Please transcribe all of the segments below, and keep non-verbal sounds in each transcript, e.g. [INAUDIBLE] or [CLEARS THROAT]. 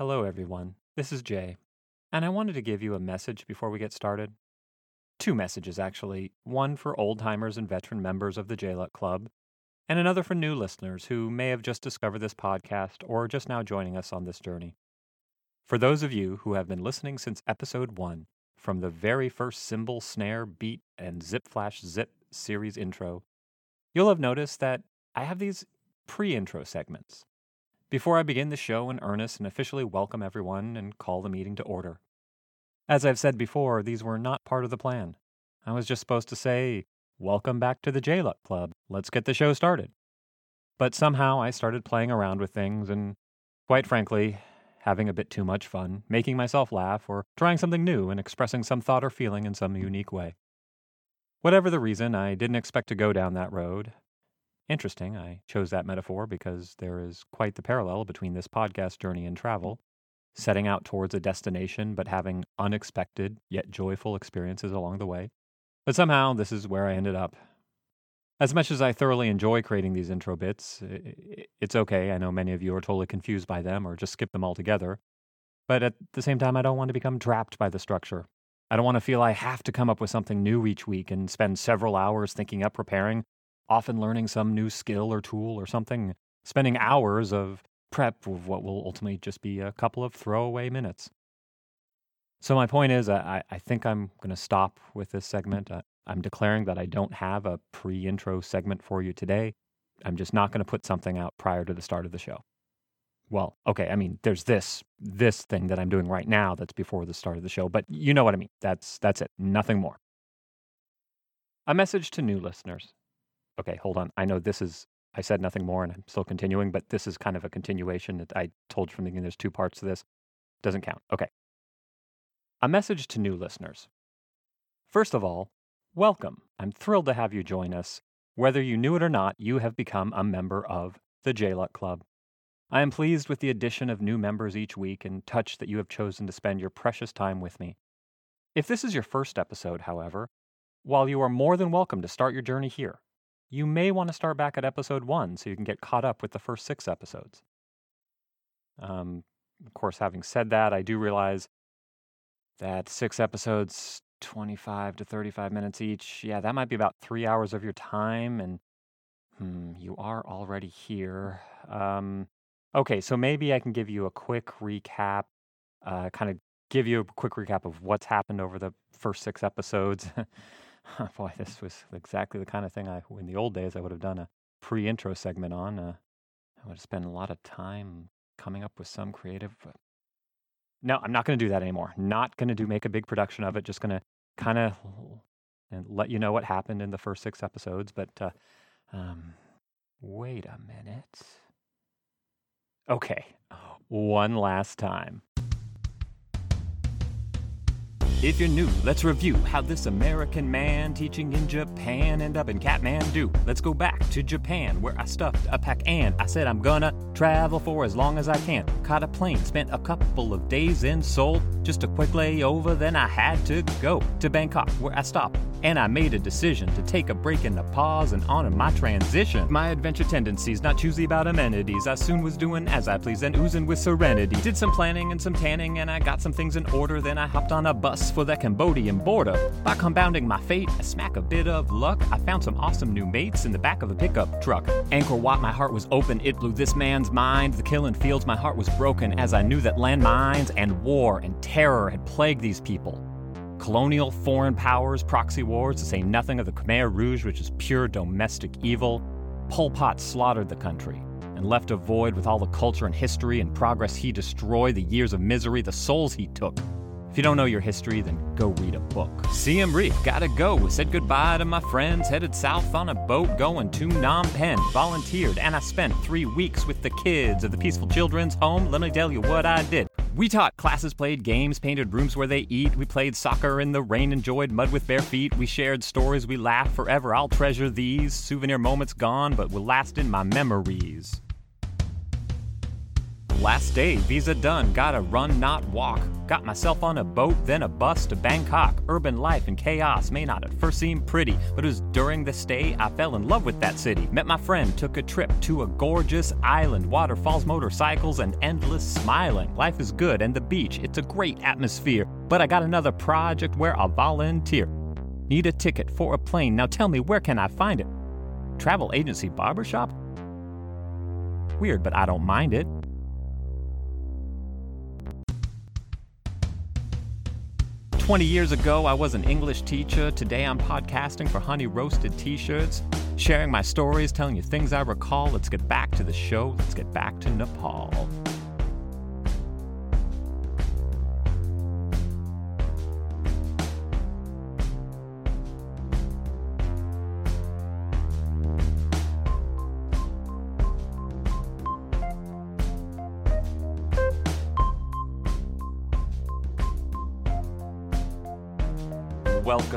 Hello, everyone. This is Jay, and I wanted to give you a message before we get started. Two messages, actually. One for old timers and veteran members of the J Luck Club, and another for new listeners who may have just discovered this podcast or just now joining us on this journey. For those of you who have been listening since episode one, from the very first cymbal, snare, beat, and zip flash zip series intro, you'll have noticed that I have these pre intro segments before I begin the show in earnest and officially welcome everyone and call the meeting to order. As I've said before, these were not part of the plan. I was just supposed to say, Welcome back to the J Luck Club. Let's get the show started. But somehow I started playing around with things and, quite frankly, having a bit too much fun, making myself laugh, or trying something new and expressing some thought or feeling in some unique way. Whatever the reason, I didn't expect to go down that road, Interesting, I chose that metaphor because there is quite the parallel between this podcast journey and travel, setting out towards a destination but having unexpected yet joyful experiences along the way. But somehow, this is where I ended up. As much as I thoroughly enjoy creating these intro bits, it's okay. I know many of you are totally confused by them or just skip them altogether. But at the same time, I don't want to become trapped by the structure. I don't want to feel I have to come up with something new each week and spend several hours thinking up, preparing, often learning some new skill or tool or something, spending hours of prep of what will ultimately just be a couple of throwaway minutes. So, my point is, I, I think I'm going to stop with this segment. I, I'm declaring that I don't have a pre intro segment for you today. I'm just not going to put something out prior to the start of the show. Well, okay, I mean, there's this this thing that I'm doing right now that's before the start of the show, but you know what I mean. That's that's it. Nothing more. A message to new listeners okay, hold on. I know this is, I said nothing more and I'm still continuing, but this is kind of a continuation that I told you from the beginning. There's two parts to this. Doesn't count. Okay. A message to new listeners. First of all, welcome. I'm thrilled to have you join us. Whether you knew it or not, you have become a member of the J Luck Club. I am pleased with the addition of new members each week and touched that you have chosen to spend your precious time with me. If this is your first episode, however, while you are more than welcome to start your journey here, you may want to start back at episode one so you can get caught up with the first six episodes. Um, of course, having said that, I do realize that six episodes, 25 to 35 minutes each, yeah, that might be about three hours of your time. And hmm, you are already here. Um, okay, so maybe I can give you a quick recap, uh, kind of give you a quick recap of what's happened over the first six episodes. [LAUGHS] [LAUGHS] Boy, this was exactly the kind of thing I, in the old days, I would have done a pre intro segment on. Uh, I would have spent a lot of time coming up with some creative. But no, I'm not going to do that anymore. Not going to do make a big production of it. Just going to kind of and let you know what happened in the first six episodes. But uh, um, wait a minute. Okay, one last time. If you're new, let's review how this American man teaching in Japan ended up in Kathmandu. Let's go back to Japan, where I stuffed a pack and I said I'm gonna travel for as long as I can. Caught a plane, spent a couple of days in Seoul, just a quick layover, then I had to go to Bangkok, where I stopped and I made a decision to take a break and a pause and honor my transition. My adventure tendencies, not choosy about amenities. I soon was doing as I pleased and oozing with serenity. Did some planning and some tanning, and I got some things in order. Then I hopped on a bus for the Cambodian border. By compounding my fate, a smack a bit of luck, I found some awesome new mates in the back of a pickup truck. Angkor Wat, my heart was open, it blew this man's mind. The killing fields, my heart was broken as I knew that landmines and war and terror had plagued these people colonial foreign powers, proxy wars, to say nothing of the Khmer Rouge, which is pure domestic evil. Pol Pot slaughtered the country and left a void with all the culture and history and progress he destroyed, the years of misery, the souls he took. If you don't know your history, then go read a book. Siem Reap, gotta go. Said goodbye to my friends, headed south on a boat going to Phnom Penh. Volunteered, and I spent three weeks with the kids of the Peaceful Children's Home. Let me tell you what I did. We taught classes, played games, painted rooms where they eat. We played soccer in the rain, enjoyed mud with bare feet. We shared stories, we laughed forever. I'll treasure these souvenir moments gone, but will last in my memories. Last day, visa done, gotta run, not walk. Got myself on a boat, then a bus to Bangkok. Urban life and chaos may not at first seem pretty, but it was during the stay I fell in love with that city. Met my friend, took a trip to a gorgeous island, waterfalls, motorcycles, and endless smiling. Life is good, and the beach, it's a great atmosphere. But I got another project where I'll volunteer. Need a ticket for a plane, now tell me where can I find it? Travel agency barbershop? Weird, but I don't mind it. Twenty years ago, I was an English teacher. Today, I'm podcasting for Honey Roasted T shirts, sharing my stories, telling you things I recall. Let's get back to the show. Let's get back to Nepal.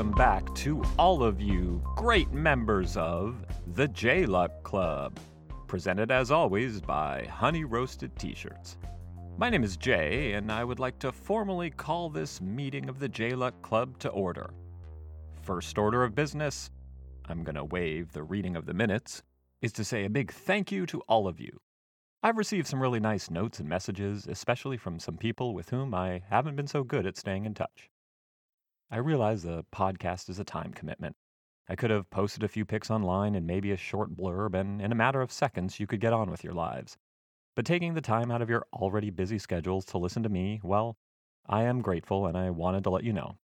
Welcome back to all of you great members of the J Luck Club, presented as always by Honey Roasted T shirts. My name is Jay, and I would like to formally call this meeting of the J Luck Club to order. First order of business, I'm going to waive the reading of the minutes, is to say a big thank you to all of you. I've received some really nice notes and messages, especially from some people with whom I haven't been so good at staying in touch. I realize the podcast is a time commitment. I could have posted a few pics online and maybe a short blurb, and in a matter of seconds, you could get on with your lives. But taking the time out of your already busy schedules to listen to me, well, I am grateful and I wanted to let you know.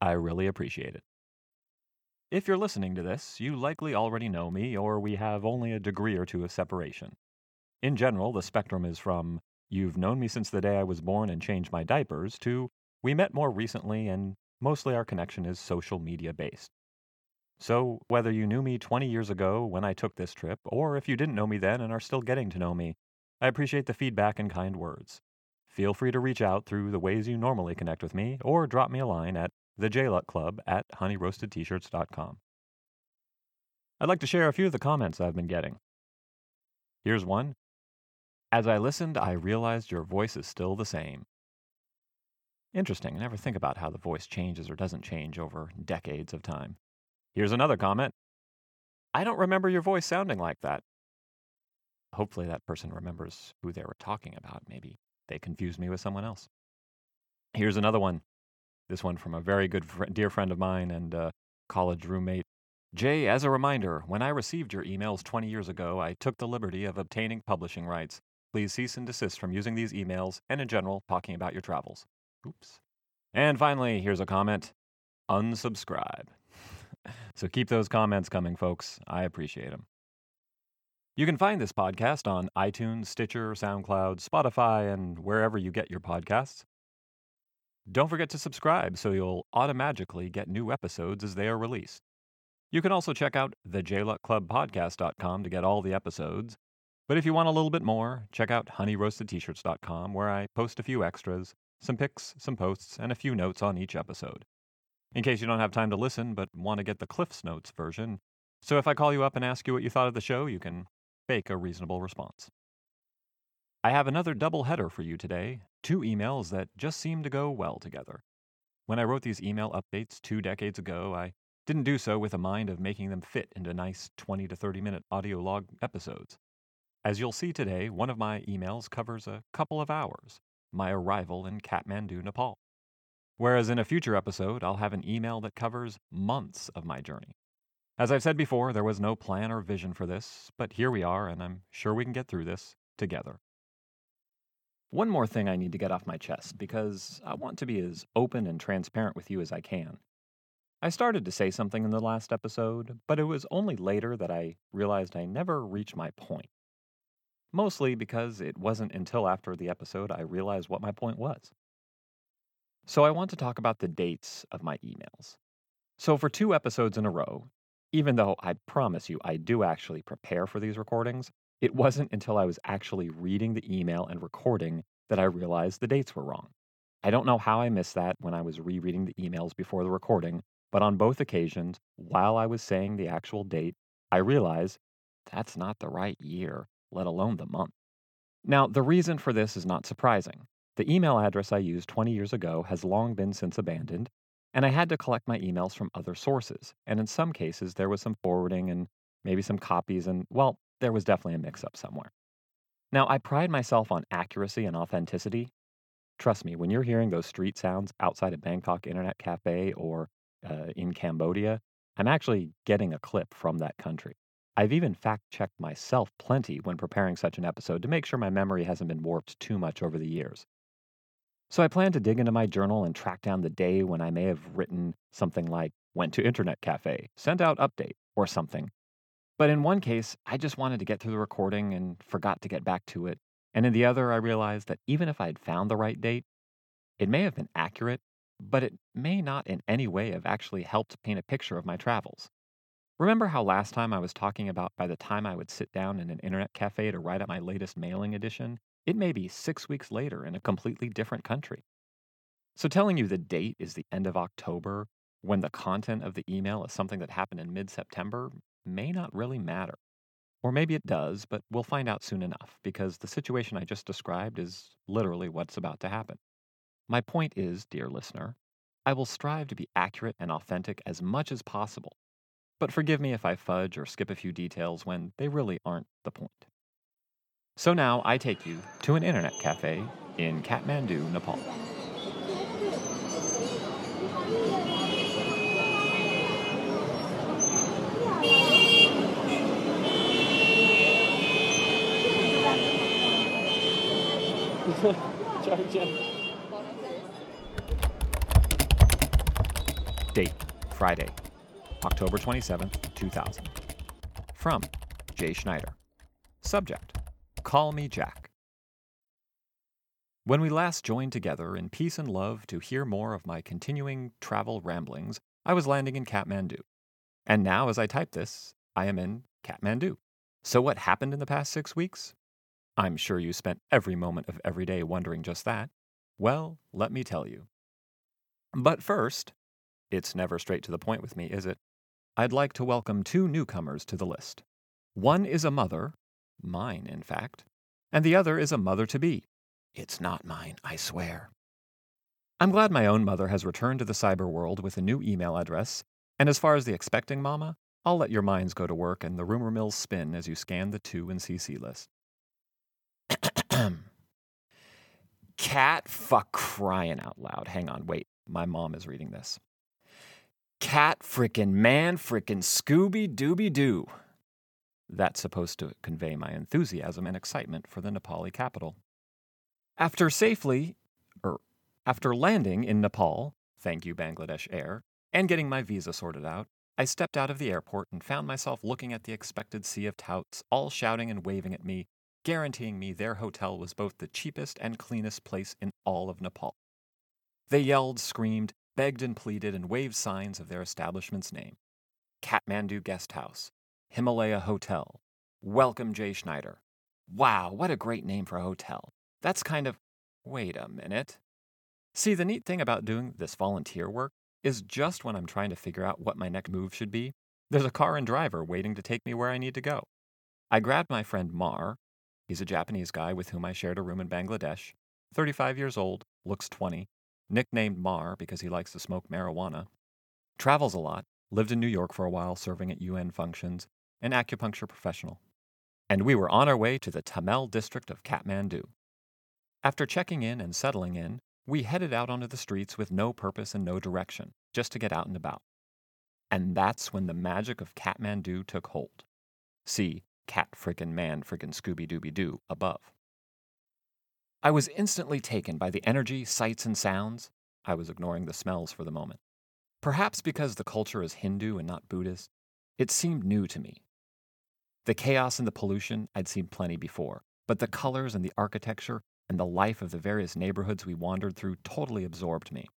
I really appreciate it. If you're listening to this, you likely already know me, or we have only a degree or two of separation. In general, the spectrum is from, you've known me since the day I was born and changed my diapers, to, we met more recently and Mostly our connection is social media based. So, whether you knew me 20 years ago when I took this trip, or if you didn't know me then and are still getting to know me, I appreciate the feedback and kind words. Feel free to reach out through the ways you normally connect with me, or drop me a line at thejluckclub at honeyroastedtshirts.com. I'd like to share a few of the comments I've been getting. Here's one. As I listened, I realized your voice is still the same. Interesting. I never think about how the voice changes or doesn't change over decades of time. Here's another comment I don't remember your voice sounding like that. Hopefully, that person remembers who they were talking about. Maybe they confused me with someone else. Here's another one. This one from a very good fr- dear friend of mine and uh, college roommate. Jay, as a reminder, when I received your emails 20 years ago, I took the liberty of obtaining publishing rights. Please cease and desist from using these emails and, in general, talking about your travels. Oops. And finally, here's a comment unsubscribe. [LAUGHS] so keep those comments coming, folks. I appreciate them. You can find this podcast on iTunes, Stitcher, SoundCloud, Spotify, and wherever you get your podcasts. Don't forget to subscribe so you'll automatically get new episodes as they are released. You can also check out the thejluckclubpodcast.com to get all the episodes. But if you want a little bit more, check out honeyroastedtshirts.com where I post a few extras some pics, some posts, and a few notes on each episode. In case you don't have time to listen but want to get the Cliff's Notes version, so if I call you up and ask you what you thought of the show, you can fake a reasonable response. I have another double header for you today, two emails that just seem to go well together. When I wrote these email updates two decades ago, I didn't do so with a mind of making them fit into nice 20 to 30 minute audio log episodes. As you'll see today, one of my emails covers a couple of hours, my arrival in Kathmandu, Nepal. Whereas in a future episode, I'll have an email that covers months of my journey. As I've said before, there was no plan or vision for this, but here we are, and I'm sure we can get through this together. One more thing I need to get off my chest because I want to be as open and transparent with you as I can. I started to say something in the last episode, but it was only later that I realized I never reached my point mostly because it wasn't until after the episode I realized what my point was. So I want to talk about the dates of my emails. So for two episodes in a row, even though I promise you I do actually prepare for these recordings, it wasn't until I was actually reading the email and recording that I realized the dates were wrong. I don't know how I missed that when I was rereading the emails before the recording, but on both occasions, while I was saying the actual date, I realized that's not the right year let alone the month. Now, the reason for this is not surprising. The email address I used 20 years ago has long been since abandoned, and I had to collect my emails from other sources. And in some cases, there was some forwarding and maybe some copies, and well, there was definitely a mix up somewhere. Now, I pride myself on accuracy and authenticity. Trust me, when you're hearing those street sounds outside a Bangkok Internet Cafe or uh, in Cambodia, I'm actually getting a clip from that country. I've even fact checked myself plenty when preparing such an episode to make sure my memory hasn't been warped too much over the years. So I plan to dig into my journal and track down the day when I may have written something like, went to Internet Cafe, sent out update, or something. But in one case, I just wanted to get through the recording and forgot to get back to it. And in the other, I realized that even if I had found the right date, it may have been accurate, but it may not in any way have actually helped paint a picture of my travels. Remember how last time I was talking about by the time I would sit down in an internet cafe to write up my latest mailing edition, it may be six weeks later in a completely different country. So, telling you the date is the end of October when the content of the email is something that happened in mid September may not really matter. Or maybe it does, but we'll find out soon enough because the situation I just described is literally what's about to happen. My point is, dear listener, I will strive to be accurate and authentic as much as possible. But forgive me if I fudge or skip a few details when they really aren't the point. So now I take you to an internet cafe in Kathmandu, Nepal. Date Friday, October 27th, 2000. From Jay Schneider. Subject Call Me Jack. When we last joined together in peace and love to hear more of my continuing travel ramblings, I was landing in Kathmandu. And now, as I type this, I am in Kathmandu. So, what happened in the past six weeks? I'm sure you spent every moment of every day wondering just that. Well, let me tell you. But first, it's never straight to the point with me, is it? I'd like to welcome two newcomers to the list. One is a mother mine, in fact, and the other is a mother to be. It's not mine, I swear. I'm glad my own mother has returned to the cyber world with a new email address, and as far as the expecting mama, I'll let your minds go to work and the rumor mills spin as you scan the to and CC list. [CLEARS THROAT] Cat fuck crying out loud. Hang on, wait. My mom is reading this. Cat frickin' man frickin' Scooby Dooby Doo. That's supposed to convey my enthusiasm and excitement for the Nepali capital. After safely, er, after landing in Nepal, thank you Bangladesh Air, and getting my visa sorted out, I stepped out of the airport and found myself looking at the expected sea of touts, all shouting and waving at me, guaranteeing me their hotel was both the cheapest and cleanest place in all of Nepal. They yelled, screamed, begged and pleaded, and waved signs of their establishment's name Kathmandu Guest House, Himalaya Hotel. Welcome, Jay Schneider. Wow, what a great name for a hotel. That's kind of. Wait a minute. See, the neat thing about doing this volunteer work is just when I'm trying to figure out what my next move should be, there's a car and driver waiting to take me where I need to go. I grabbed my friend Mar. He's a Japanese guy with whom I shared a room in Bangladesh. 35 years old, looks 20, nicknamed Mar because he likes to smoke marijuana. Travels a lot, lived in New York for a while serving at UN functions, an acupuncture professional, and we were on our way to the Thamel district of Kathmandu. After checking in and settling in, we headed out onto the streets with no purpose and no direction, just to get out and about. And that's when the magic of Kathmandu took hold. See, cat frickin' man frickin' Scooby Dooby Doo above. I was instantly taken by the energy, sights, and sounds. I was ignoring the smells for the moment. Perhaps because the culture is Hindu and not Buddhist, it seemed new to me, the chaos and the pollution I'd seen plenty before, but the colors and the architecture and the life of the various neighborhoods we wandered through totally absorbed me.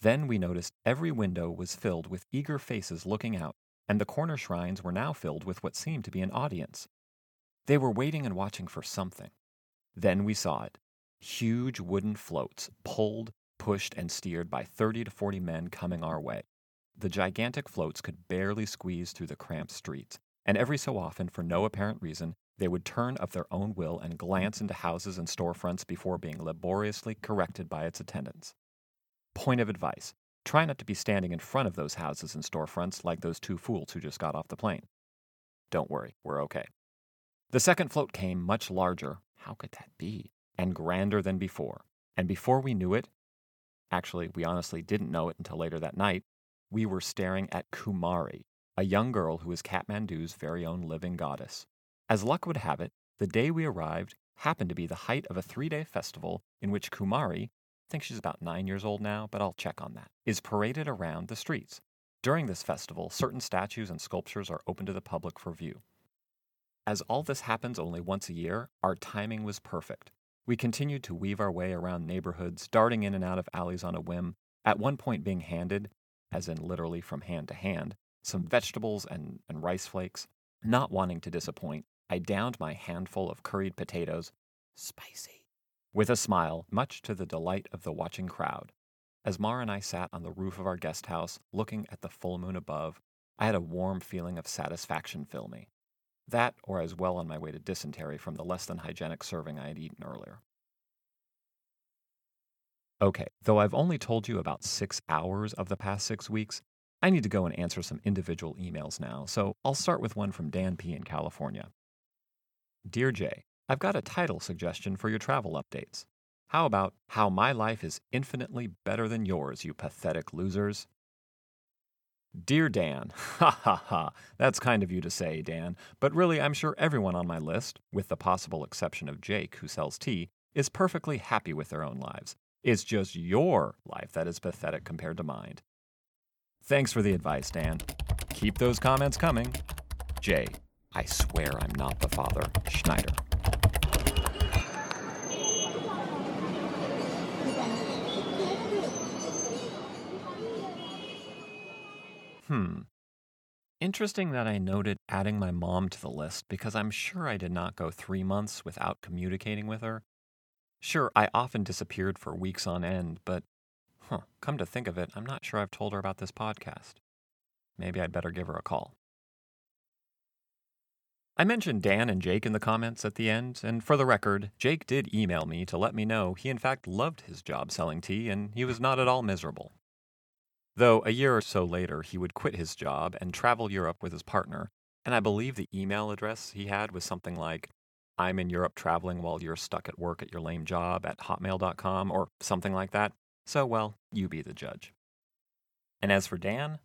Then we noticed every window was filled with eager faces looking out, and the corner shrines were now filled with what seemed to be an audience. They were waiting and watching for something. Then we saw it huge wooden floats, pulled, pushed, and steered by 30 to 40 men coming our way. The gigantic floats could barely squeeze through the cramped streets, and every so often, for no apparent reason, They would turn of their own will and glance into houses and storefronts before being laboriously corrected by its attendants. Point of advice try not to be standing in front of those houses and storefronts like those two fools who just got off the plane. Don't worry, we're okay. The second float came much larger. How could that be? And grander than before. And before we knew it, actually, we honestly didn't know it until later that night, we were staring at Kumari, a young girl who is Kathmandu's very own living goddess. As luck would have it, the day we arrived happened to be the height of a three day festival in which Kumari, I think she's about nine years old now, but I'll check on that, is paraded around the streets. During this festival, certain statues and sculptures are open to the public for view. As all this happens only once a year, our timing was perfect. We continued to weave our way around neighborhoods, darting in and out of alleys on a whim, at one point being handed, as in literally from hand to hand, some vegetables and, and rice flakes. Not wanting to disappoint, I downed my handful of curried potatoes, spicy, with a smile, much to the delight of the watching crowd. As Mar and I sat on the roof of our guest house, looking at the full moon above, I had a warm feeling of satisfaction fill me. That, or I was well on my way to dysentery from the less than hygienic serving I had eaten earlier. Okay, though I've only told you about six hours of the past six weeks, I need to go and answer some individual emails now, so I'll start with one from Dan P. in California. Dear Jay, I've got a title suggestion for your travel updates. How about How My Life is Infinitely Better Than Yours, You Pathetic Losers? Dear Dan, [LAUGHS] ha ha ha, that's kind of you to say, Dan, but really I'm sure everyone on my list, with the possible exception of Jake, who sells tea, is perfectly happy with their own lives. It's just your life that is pathetic compared to mine. Thanks for the advice, Dan. Keep those comments coming. Jay, I swear I'm not the father. Schneider. Hmm. Interesting that I noted adding my mom to the list because I'm sure I did not go three months without communicating with her. Sure, I often disappeared for weeks on end, but huh, come to think of it, I'm not sure I've told her about this podcast. Maybe I'd better give her a call. I mentioned Dan and Jake in the comments at the end, and for the record, Jake did email me to let me know he in fact loved his job selling tea and he was not at all miserable. Though a year or so later, he would quit his job and travel Europe with his partner, and I believe the email address he had was something like, I'm in Europe traveling while you're stuck at work at your lame job at hotmail.com or something like that. So, well, you be the judge. And as for Dan,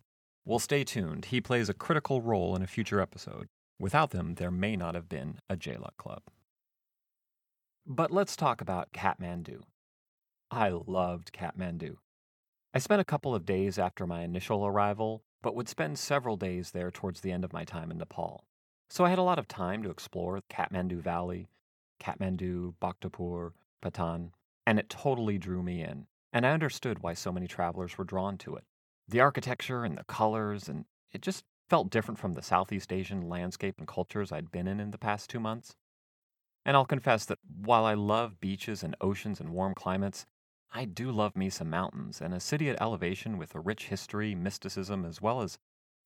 well, stay tuned. He plays a critical role in a future episode. Without them, there may not have been a J Luck Club. But let's talk about Kathmandu. I loved Kathmandu. I spent a couple of days after my initial arrival, but would spend several days there towards the end of my time in Nepal. So I had a lot of time to explore Kathmandu Valley, Kathmandu, Bhaktapur, Patan, and it totally drew me in, and I understood why so many travelers were drawn to it. The architecture and the colors, and it just felt different from the Southeast Asian landscape and cultures I'd been in in the past two months. And I'll confess that while I love beaches and oceans and warm climates, I do love me some mountains, and a city at elevation with a rich history, mysticism, as well as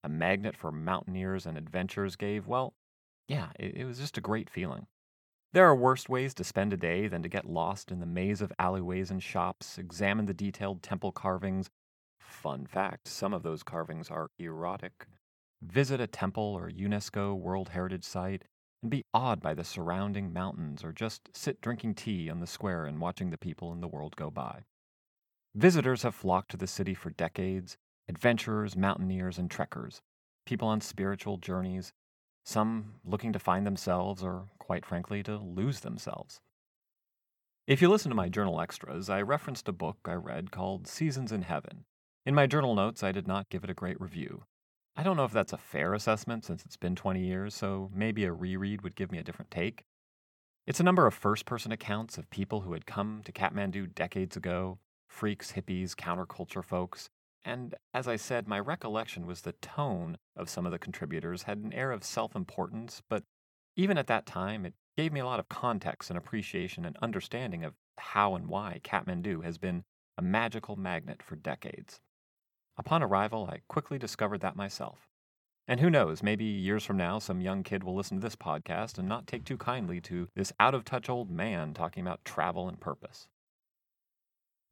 a magnet for mountaineers and adventurers gave, well, yeah, it, it was just a great feeling. There are worse ways to spend a day than to get lost in the maze of alleyways and shops, examine the detailed temple carvings. Fun fact some of those carvings are erotic visit a temple or UNESCO World Heritage Site, and be awed by the surrounding mountains, or just sit drinking tea on the square and watching the people in the world go by. Visitors have flocked to the city for decades adventurers, mountaineers, and trekkers, people on spiritual journeys, some looking to find themselves, or quite frankly, to lose themselves. If you listen to my journal extras, I referenced a book I read called Seasons in Heaven. In my journal notes, I did not give it a great review. I don't know if that's a fair assessment since it's been 20 years, so maybe a reread would give me a different take. It's a number of first person accounts of people who had come to Kathmandu decades ago freaks, hippies, counterculture folks. And as I said, my recollection was the tone of some of the contributors had an air of self importance, but even at that time, it gave me a lot of context and appreciation and understanding of how and why Kathmandu has been a magical magnet for decades. Upon arrival, I quickly discovered that myself. And who knows, maybe years from now, some young kid will listen to this podcast and not take too kindly to this out of touch old man talking about travel and purpose.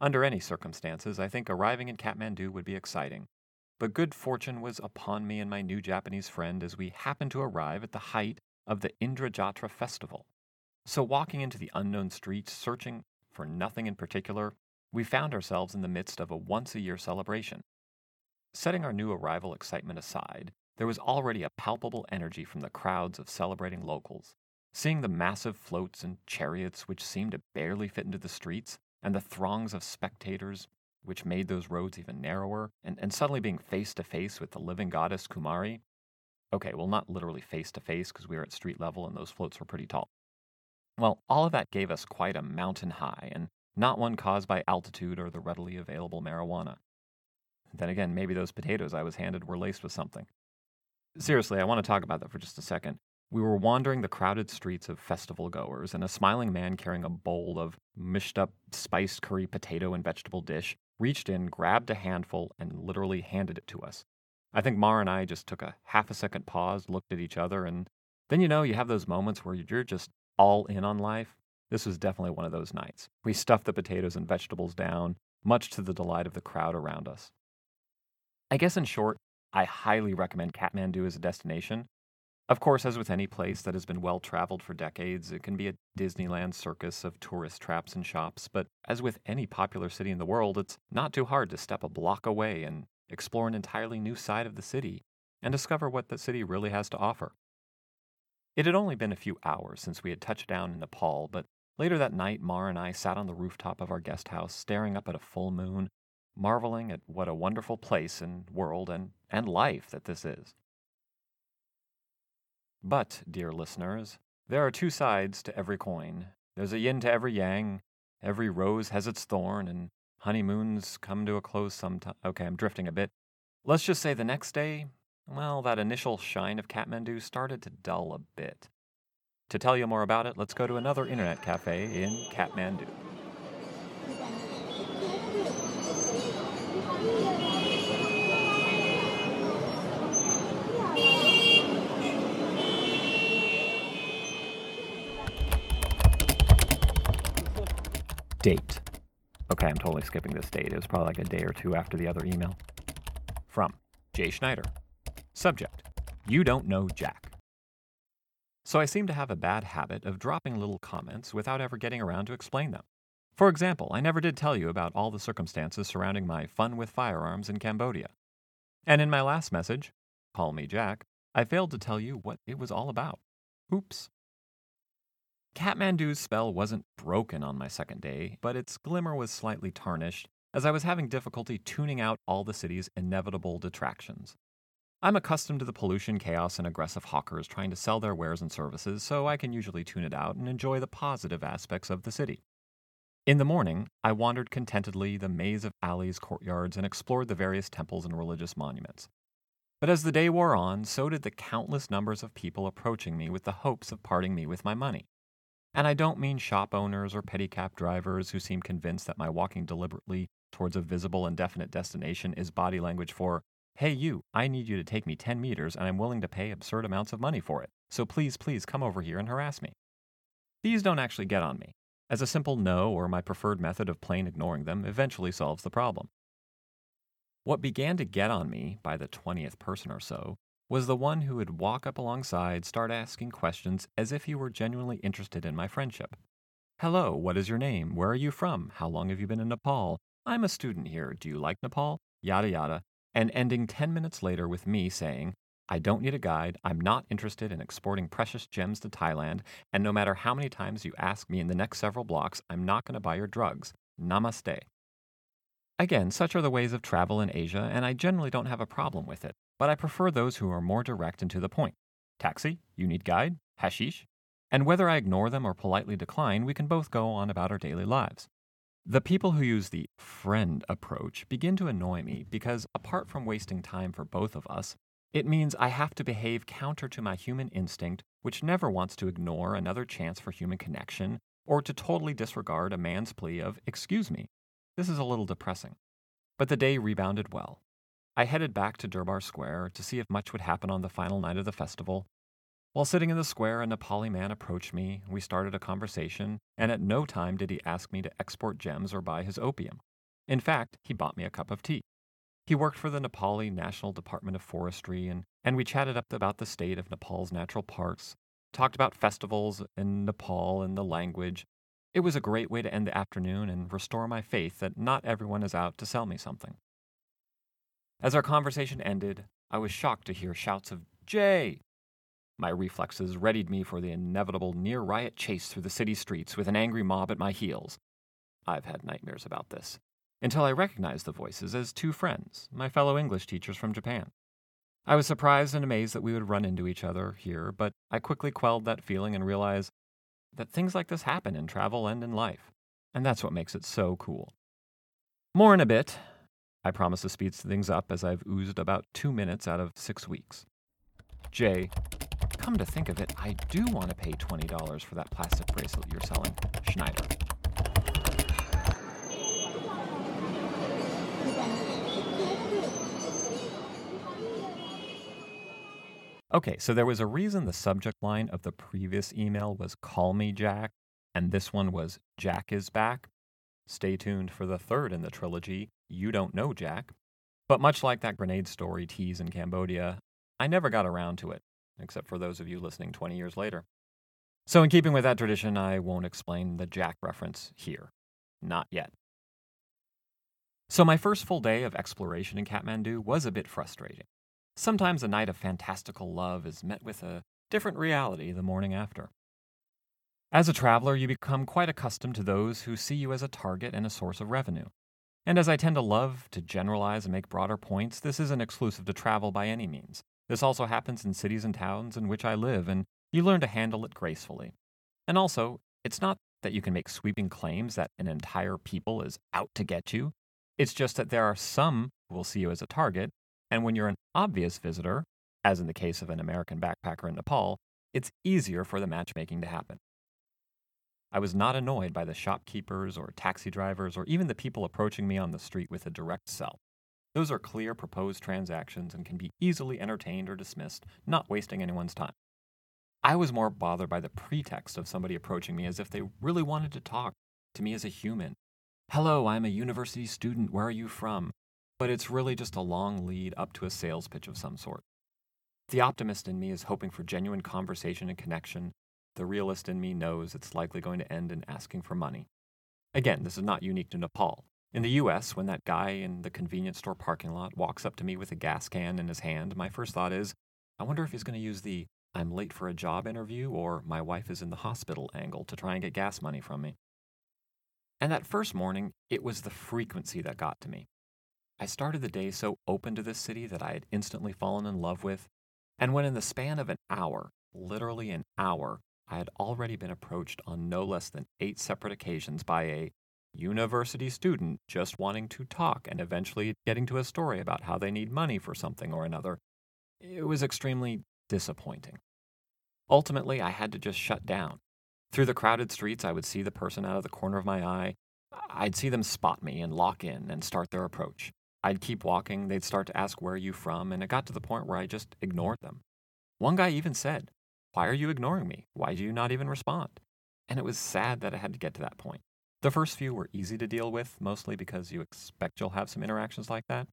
Under any circumstances, I think arriving in Kathmandu would be exciting. But good fortune was upon me and my new Japanese friend as we happened to arrive at the height of the Indrajatra festival. So, walking into the unknown streets, searching for nothing in particular, we found ourselves in the midst of a once a year celebration. Setting our new arrival excitement aside, there was already a palpable energy from the crowds of celebrating locals. Seeing the massive floats and chariots which seemed to barely fit into the streets, and the throngs of spectators which made those roads even narrower, and, and suddenly being face to face with the living goddess Kumari. Okay, well, not literally face to face because we were at street level and those floats were pretty tall. Well, all of that gave us quite a mountain high, and not one caused by altitude or the readily available marijuana. Then again, maybe those potatoes I was handed were laced with something. Seriously, I want to talk about that for just a second. We were wandering the crowded streets of festival goers, and a smiling man carrying a bowl of mished up spiced curry potato and vegetable dish reached in, grabbed a handful, and literally handed it to us. I think Mar and I just took a half a second pause, looked at each other, and then you know, you have those moments where you're just all in on life. This was definitely one of those nights. We stuffed the potatoes and vegetables down, much to the delight of the crowd around us. I guess in short, I highly recommend Kathmandu as a destination. Of course, as with any place that has been well traveled for decades, it can be a Disneyland circus of tourist traps and shops, but as with any popular city in the world, it's not too hard to step a block away and explore an entirely new side of the city and discover what the city really has to offer. It had only been a few hours since we had touched down in Nepal, but later that night, Mar and I sat on the rooftop of our guest house, staring up at a full moon marveling at what a wonderful place and world and, and life that this is. But, dear listeners, there are two sides to every coin. There's a yin to every yang. Every rose has its thorn, and honeymoons come to a close sometime. Okay, I'm drifting a bit. Let's just say the next day, well, that initial shine of Kathmandu started to dull a bit. To tell you more about it, let's go to another internet cafe in Kathmandu. Date. Okay, I'm totally skipping this date. It was probably like a day or two after the other email. From Jay Schneider. Subject You don't know Jack. So I seem to have a bad habit of dropping little comments without ever getting around to explain them. For example, I never did tell you about all the circumstances surrounding my fun with firearms in Cambodia. And in my last message, Call Me Jack, I failed to tell you what it was all about. Oops. Kathmandu's spell wasn't broken on my second day, but its glimmer was slightly tarnished as I was having difficulty tuning out all the city's inevitable detractions. I'm accustomed to the pollution, chaos, and aggressive hawkers trying to sell their wares and services, so I can usually tune it out and enjoy the positive aspects of the city. In the morning, I wandered contentedly the maze of alleys, courtyards, and explored the various temples and religious monuments. But as the day wore on, so did the countless numbers of people approaching me with the hopes of parting me with my money. And I don't mean shop owners or pedicab drivers who seem convinced that my walking deliberately towards a visible and definite destination is body language for, hey, you, I need you to take me 10 meters and I'm willing to pay absurd amounts of money for it. So please, please come over here and harass me. These don't actually get on me, as a simple no or my preferred method of plain ignoring them eventually solves the problem. What began to get on me by the 20th person or so was the one who would walk up alongside, start asking questions as if he were genuinely interested in my friendship. Hello, what is your name? Where are you from? How long have you been in Nepal? I'm a student here. Do you like Nepal? Yada yada. And ending 10 minutes later with me saying, I don't need a guide. I'm not interested in exporting precious gems to Thailand. And no matter how many times you ask me in the next several blocks, I'm not going to buy your drugs. Namaste. Again, such are the ways of travel in Asia, and I generally don't have a problem with it but I prefer those who are more direct and to the point. Taxi, you need guide, hashish, and whether I ignore them or politely decline, we can both go on about our daily lives. The people who use the friend approach begin to annoy me because, apart from wasting time for both of us, it means I have to behave counter to my human instinct, which never wants to ignore another chance for human connection or to totally disregard a man's plea of, Excuse me. This is a little depressing. But the day rebounded well. I headed back to Durbar Square to see if much would happen on the final night of the festival. While sitting in the square, a Nepali man approached me. We started a conversation, and at no time did he ask me to export gems or buy his opium. In fact, he bought me a cup of tea. He worked for the Nepali National Department of Forestry, and, and we chatted up about the state of Nepal's natural parks, talked about festivals in Nepal and the language. It was a great way to end the afternoon and restore my faith that not everyone is out to sell me something. As our conversation ended, I was shocked to hear shouts of Jay. My reflexes readied me for the inevitable near riot chase through the city streets with an angry mob at my heels. I've had nightmares about this until I recognized the voices as two friends, my fellow English teachers from Japan. I was surprised and amazed that we would run into each other here, but I quickly quelled that feeling and realized that things like this happen in travel and in life, and that's what makes it so cool. More in a bit. I promise to speed things up as I've oozed about two minutes out of six weeks. Jay, come to think of it, I do want to pay $20 for that plastic bracelet you're selling. Schneider. Okay, so there was a reason the subject line of the previous email was Call Me Jack, and this one was Jack is Back. Stay tuned for the third in the trilogy, You Don't Know Jack. But much like that grenade story tease in Cambodia, I never got around to it, except for those of you listening 20 years later. So, in keeping with that tradition, I won't explain the Jack reference here. Not yet. So, my first full day of exploration in Kathmandu was a bit frustrating. Sometimes a night of fantastical love is met with a different reality the morning after. As a traveler, you become quite accustomed to those who see you as a target and a source of revenue. And as I tend to love to generalize and make broader points, this isn't exclusive to travel by any means. This also happens in cities and towns in which I live, and you learn to handle it gracefully. And also, it's not that you can make sweeping claims that an entire people is out to get you. It's just that there are some who will see you as a target and when you're an obvious visitor, as in the case of an American backpacker in Nepal, it's easier for the matchmaking to happen. I was not annoyed by the shopkeepers or taxi drivers or even the people approaching me on the street with a direct sell. Those are clear proposed transactions and can be easily entertained or dismissed, not wasting anyone's time. I was more bothered by the pretext of somebody approaching me as if they really wanted to talk to me as a human. Hello, I'm a university student. Where are you from? but it's really just a long lead up to a sales pitch of some sort. The optimist in me is hoping for genuine conversation and connection. The realist in me knows it's likely going to end in asking for money. Again, this is not unique to Nepal. In the US, when that guy in the convenience store parking lot walks up to me with a gas can in his hand, my first thought is, I wonder if he's going to use the I'm late for a job interview or my wife is in the hospital angle to try and get gas money from me. And that first morning, it was the frequency that got to me. I started the day so open to this city that I had instantly fallen in love with, and when in the span of an hour, literally an hour, I had already been approached on no less than eight separate occasions by a university student just wanting to talk and eventually getting to a story about how they need money for something or another, it was extremely disappointing. Ultimately, I had to just shut down. Through the crowded streets, I would see the person out of the corner of my eye. I'd see them spot me and lock in and start their approach. I'd keep walking, they'd start to ask, Where are you from? And it got to the point where I just ignored them. One guy even said, Why are you ignoring me? Why do you not even respond? And it was sad that I had to get to that point. The first few were easy to deal with, mostly because you expect you'll have some interactions like that.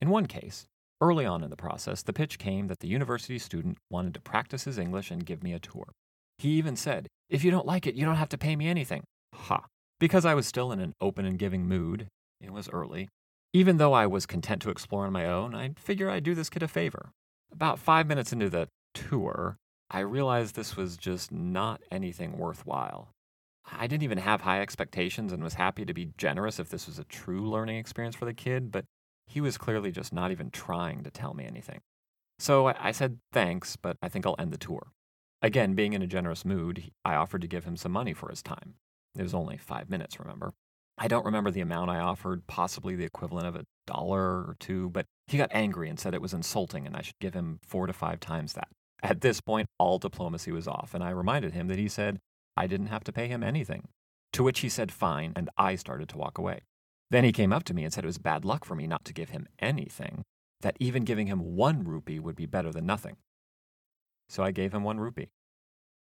In one case, early on in the process, the pitch came that the university student wanted to practice his English and give me a tour. He even said, If you don't like it, you don't have to pay me anything. Ha! Because I was still in an open and giving mood, it was early, even though I was content to explore on my own, I figured I'd do this kid a favor. About five minutes into the tour, I realized this was just not anything worthwhile. I didn't even have high expectations and was happy to be generous if this was a true learning experience for the kid, but he was clearly just not even trying to tell me anything. So I said thanks, but I think I'll end the tour. Again, being in a generous mood, I offered to give him some money for his time. It was only five minutes, remember? I don't remember the amount I offered, possibly the equivalent of a dollar or two, but he got angry and said it was insulting and I should give him four to five times that. At this point, all diplomacy was off, and I reminded him that he said I didn't have to pay him anything. To which he said fine, and I started to walk away. Then he came up to me and said it was bad luck for me not to give him anything, that even giving him one rupee would be better than nothing. So I gave him one rupee.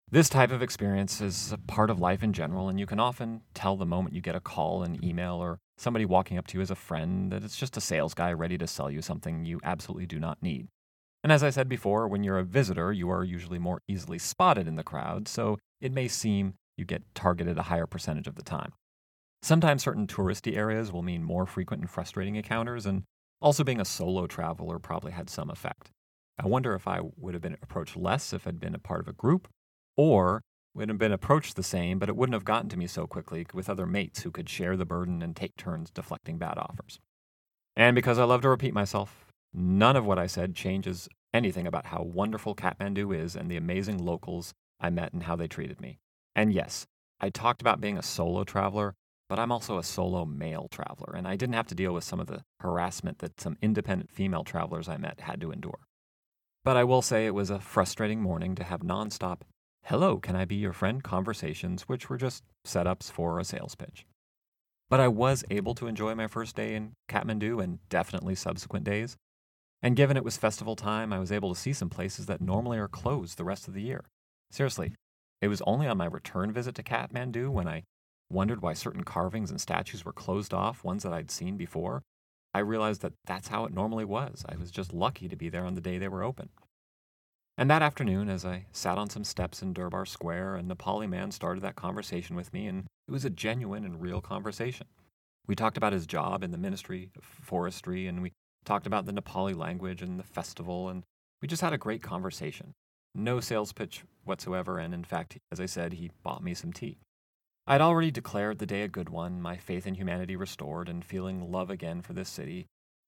This type of experience is a part of life in general, and you can often tell the moment you get a call, an email, or somebody walking up to you as a friend that it's just a sales guy ready to sell you something you absolutely do not need. And as I said before, when you're a visitor, you are usually more easily spotted in the crowd, so it may seem you get targeted a higher percentage of the time. Sometimes certain touristy areas will mean more frequent and frustrating encounters, and also being a solo traveler probably had some effect. I wonder if I would have been approached less if I'd been a part of a group, or would have been approached the same, but it wouldn't have gotten to me so quickly with other mates who could share the burden and take turns deflecting bad offers. And because I love to repeat myself, none of what I said changes anything about how wonderful Kathmandu is and the amazing locals I met and how they treated me. And yes, I talked about being a solo traveler, but I'm also a solo male traveler, and I didn't have to deal with some of the harassment that some independent female travelers I met had to endure. But I will say it was a frustrating morning to have nonstop, hello, can I be your friend conversations, which were just setups for a sales pitch. But I was able to enjoy my first day in Kathmandu and definitely subsequent days. And given it was festival time, I was able to see some places that normally are closed the rest of the year. Seriously, it was only on my return visit to Kathmandu when I wondered why certain carvings and statues were closed off, ones that I'd seen before. I realized that that's how it normally was. I was just lucky to be there on the day they were open. And that afternoon, as I sat on some steps in Durbar Square, a Nepali man started that conversation with me, and it was a genuine and real conversation. We talked about his job in the Ministry of Forestry, and we talked about the Nepali language and the festival, and we just had a great conversation. No sales pitch whatsoever, and in fact, as I said, he bought me some tea. I'd already declared the day a good one, my faith in humanity restored, and feeling love again for this city,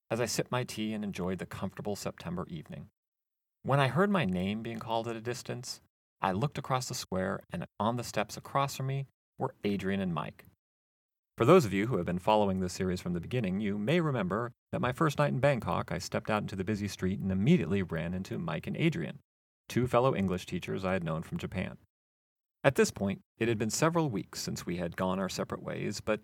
as I sipped my tea and enjoyed the comfortable September evening. When I heard my name being called at a distance, I looked across the square, and on the steps across from me were Adrian and Mike. For those of you who have been following this series from the beginning, you may remember that my first night in Bangkok, I stepped out into the busy street and immediately ran into Mike and Adrian, two fellow English teachers I had known from Japan. At this point, it had been several weeks since we had gone our separate ways, but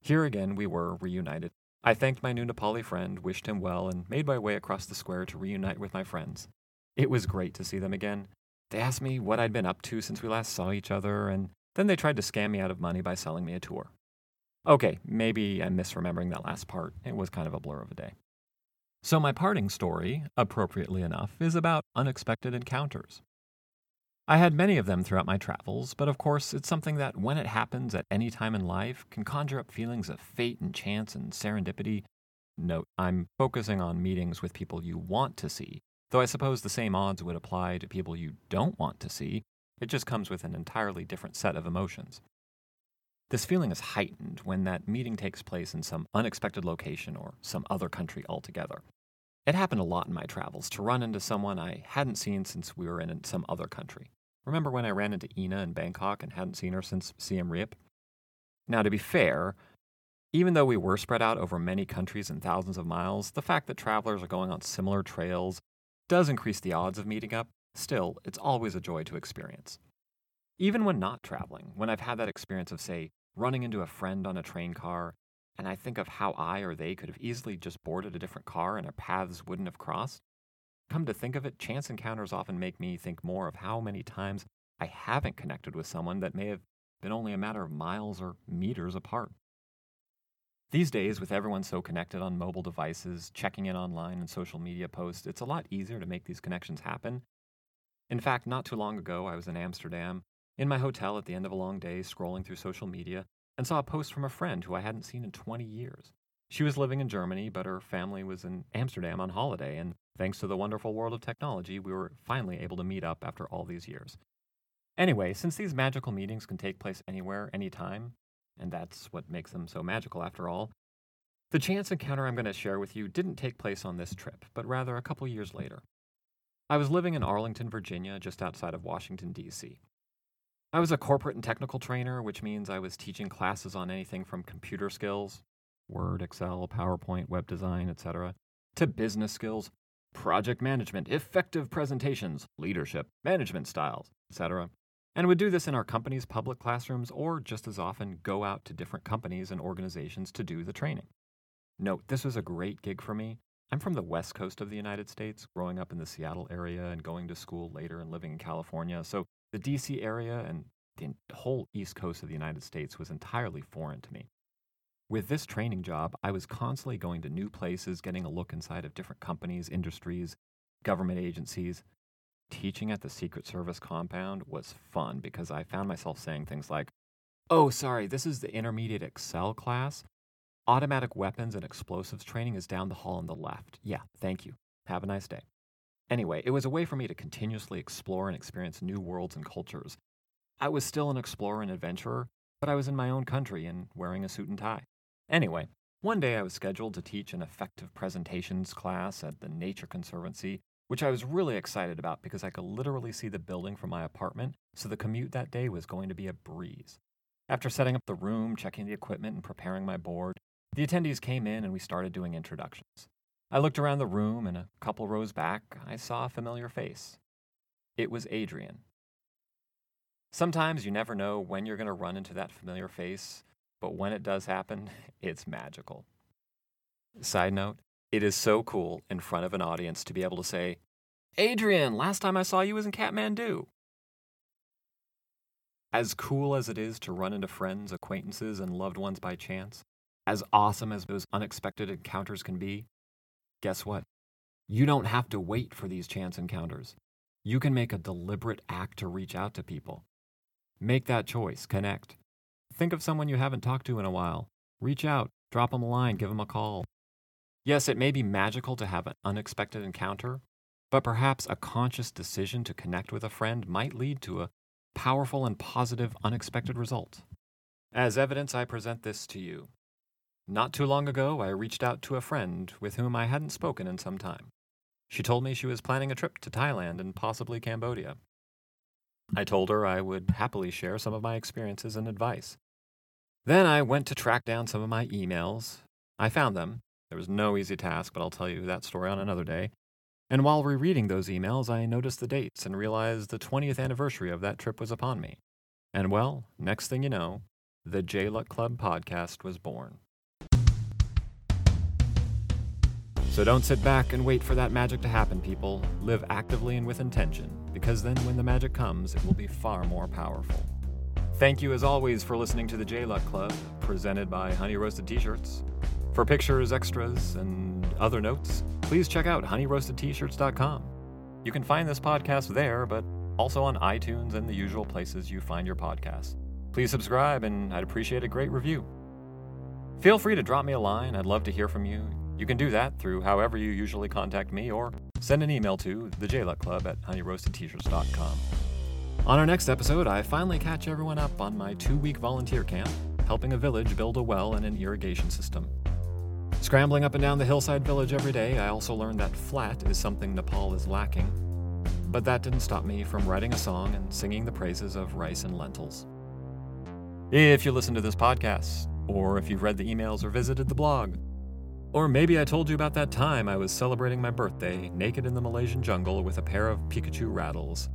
here again we were reunited. I thanked my new Nepali friend, wished him well, and made my way across the square to reunite with my friends. It was great to see them again. They asked me what I'd been up to since we last saw each other, and then they tried to scam me out of money by selling me a tour. Okay, maybe I'm misremembering that last part. It was kind of a blur of a day. So, my parting story, appropriately enough, is about unexpected encounters. I had many of them throughout my travels, but of course, it's something that, when it happens at any time in life, can conjure up feelings of fate and chance and serendipity. Note, I'm focusing on meetings with people you want to see, though I suppose the same odds would apply to people you don't want to see. It just comes with an entirely different set of emotions. This feeling is heightened when that meeting takes place in some unexpected location or some other country altogether. It happened a lot in my travels to run into someone I hadn't seen since we were in some other country. Remember when I ran into Ina in Bangkok and hadn't seen her since Siem Reap? Now, to be fair, even though we were spread out over many countries and thousands of miles, the fact that travelers are going on similar trails does increase the odds of meeting up. Still, it's always a joy to experience. Even when not traveling, when I've had that experience of, say, running into a friend on a train car, and I think of how I or they could have easily just boarded a different car and our paths wouldn't have crossed, Come to think of it, chance encounters often make me think more of how many times I haven't connected with someone that may have been only a matter of miles or meters apart. These days, with everyone so connected on mobile devices, checking in online and social media posts, it's a lot easier to make these connections happen. In fact, not too long ago, I was in Amsterdam, in my hotel at the end of a long day, scrolling through social media, and saw a post from a friend who I hadn't seen in 20 years. She was living in Germany, but her family was in Amsterdam on holiday, and thanks to the wonderful world of technology, we were finally able to meet up after all these years. Anyway, since these magical meetings can take place anywhere, anytime, and that's what makes them so magical after all, the chance encounter I'm going to share with you didn't take place on this trip, but rather a couple years later. I was living in Arlington, Virginia, just outside of Washington, D.C. I was a corporate and technical trainer, which means I was teaching classes on anything from computer skills, Word, Excel, PowerPoint, web design, etc., to business skills, project management, effective presentations, leadership, management styles, etc. And would do this in our company's public classrooms or just as often go out to different companies and organizations to do the training. Note, this was a great gig for me, I'm from the west coast of the United States, growing up in the Seattle area and going to school later and living in California. So the DC area and the whole east coast of the United States was entirely foreign to me. With this training job, I was constantly going to new places, getting a look inside of different companies, industries, government agencies. Teaching at the Secret Service compound was fun because I found myself saying things like, Oh, sorry, this is the intermediate Excel class. Automatic weapons and explosives training is down the hall on the left. Yeah, thank you. Have a nice day. Anyway, it was a way for me to continuously explore and experience new worlds and cultures. I was still an explorer and adventurer, but I was in my own country and wearing a suit and tie. Anyway, one day I was scheduled to teach an effective presentations class at the Nature Conservancy, which I was really excited about because I could literally see the building from my apartment, so the commute that day was going to be a breeze. After setting up the room, checking the equipment, and preparing my board, the attendees came in and we started doing introductions. I looked around the room, and a couple rows back, I saw a familiar face. It was Adrian. Sometimes you never know when you're going to run into that familiar face, but when it does happen, [LAUGHS] it's magical. Side note, it is so cool in front of an audience to be able to say, Adrian, last time I saw you was in Kathmandu. As cool as it is to run into friends, acquaintances, and loved ones by chance, as awesome as those unexpected encounters can be, guess what? You don't have to wait for these chance encounters. You can make a deliberate act to reach out to people. Make that choice, connect. Think of someone you haven't talked to in a while. Reach out, drop them a line, give them a call. Yes, it may be magical to have an unexpected encounter, but perhaps a conscious decision to connect with a friend might lead to a powerful and positive unexpected result. As evidence, I present this to you. Not too long ago, I reached out to a friend with whom I hadn't spoken in some time. She told me she was planning a trip to Thailand and possibly Cambodia. I told her I would happily share some of my experiences and advice. Then I went to track down some of my emails. I found them. There was no easy task, but I'll tell you that story on another day. And while rereading those emails, I noticed the dates and realized the 20th anniversary of that trip was upon me. And well, next thing you know, the J Luck Club podcast was born. So don't sit back and wait for that magic to happen, people. Live actively and with intention, because then when the magic comes, it will be far more powerful. Thank you as always for listening to the J Luck Club, presented by Honey Roasted T-shirts. For pictures, extras, and other notes, please check out honeyroastedtshirts.com. You can find this podcast there, but also on iTunes and the usual places you find your podcasts. Please subscribe, and I'd appreciate a great review. Feel free to drop me a line. I'd love to hear from you. You can do that through however you usually contact me or send an email to thejluckclub at honeyroastedtshirts.com. On our next episode, I finally catch everyone up on my two week volunteer camp, helping a village build a well and an irrigation system. Scrambling up and down the hillside village every day, I also learned that flat is something Nepal is lacking. But that didn't stop me from writing a song and singing the praises of rice and lentils. If you listen to this podcast, or if you've read the emails or visited the blog, or maybe I told you about that time I was celebrating my birthday naked in the Malaysian jungle with a pair of Pikachu rattles.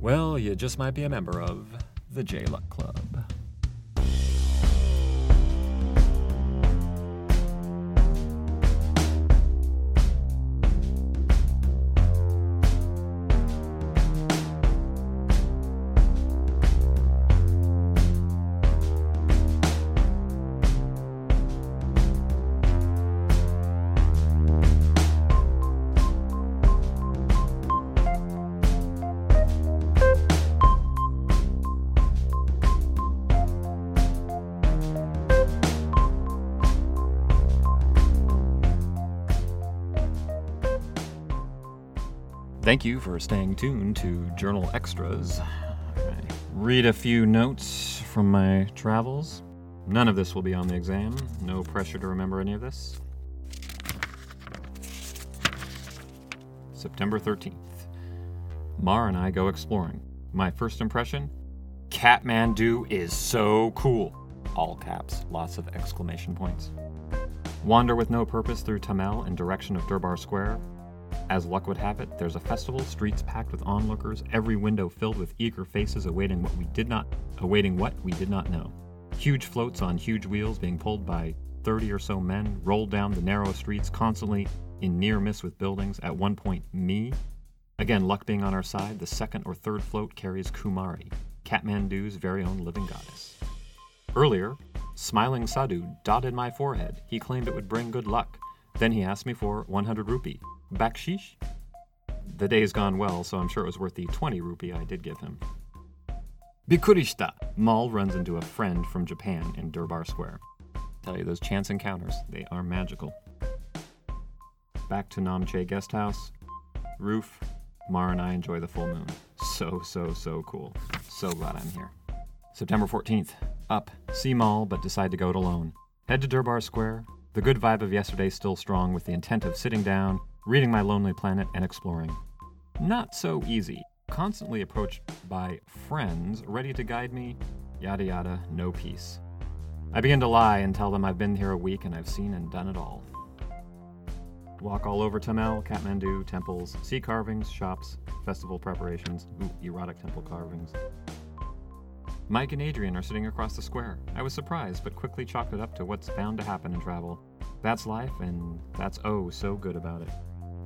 Well, you just might be a member of the J Luck Club. Thank you for staying tuned to Journal Extras. I read a few notes from my travels. None of this will be on the exam. No pressure to remember any of this. September 13th. Mar and I go exploring. My first impression Kathmandu is so cool. All caps, lots of exclamation points. Wander with no purpose through Thamel in direction of Durbar Square, as luck would have it, there's a festival, streets packed with onlookers, every window filled with eager faces awaiting what we did not awaiting what we did not know. Huge floats on huge wheels being pulled by 30 or so men rolled down the narrow streets, constantly in near miss with buildings. At one point, me. Again, luck being on our side, the second or third float carries Kumari, Kathmandu's very own living goddess. Earlier, smiling Sadhu dotted my forehead. He claimed it would bring good luck. Then he asked me for 100 rupee. Bakshish? The day's gone well, so I'm sure it was worth the 20 rupee I did give him. Bikurishita! Mal runs into a friend from Japan in Durbar Square. Tell you, those chance encounters, they are magical. Back to Namche Guest House. Roof, Mar and I enjoy the full moon. So, so, so cool. So glad I'm here. September 14th. Up, see Mall, but decide to go it alone. Head to Durbar Square. The good vibe of yesterday still strong with the intent of sitting down, reading my lonely planet, and exploring. Not so easy. Constantly approached by friends ready to guide me, yada yada, no peace. I begin to lie and tell them I've been here a week and I've seen and done it all. Walk all over Thamel, Kathmandu, temples, see carvings, shops, festival preparations, ooh, erotic temple carvings. Mike and Adrian are sitting across the square. I was surprised, but quickly chalked it up to what's bound to happen in travel. That's life, and that's oh so good about it.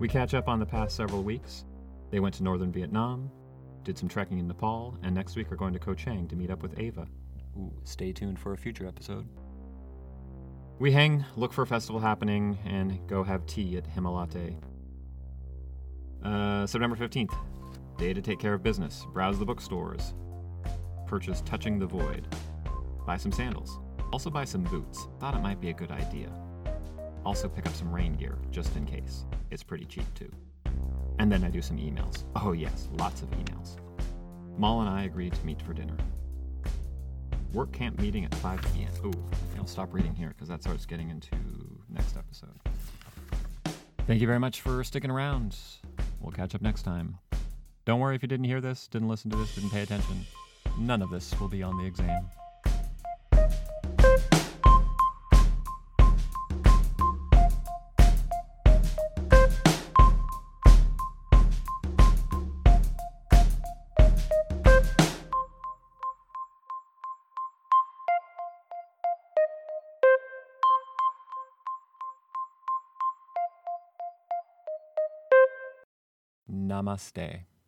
We catch up on the past several weeks. They went to northern Vietnam, did some trekking in Nepal, and next week are going to Koh Chang to meet up with Ava. Ooh, stay tuned for a future episode. We hang, look for a festival happening, and go have tea at Himalate. Uh, September 15th. Day to take care of business. Browse the bookstores. Purchase Touching the Void. Buy some sandals. Also buy some boots. Thought it might be a good idea. Also pick up some rain gear, just in case. It's pretty cheap too. And then I do some emails. Oh yes, lots of emails. Mal and I agreed to meet for dinner. Work camp meeting at 5 p.m. Oh, I'll stop reading here because that starts getting into next episode. Thank you very much for sticking around. We'll catch up next time. Don't worry if you didn't hear this, didn't listen to this, didn't pay attention. None of this will be on the exam. Namaste.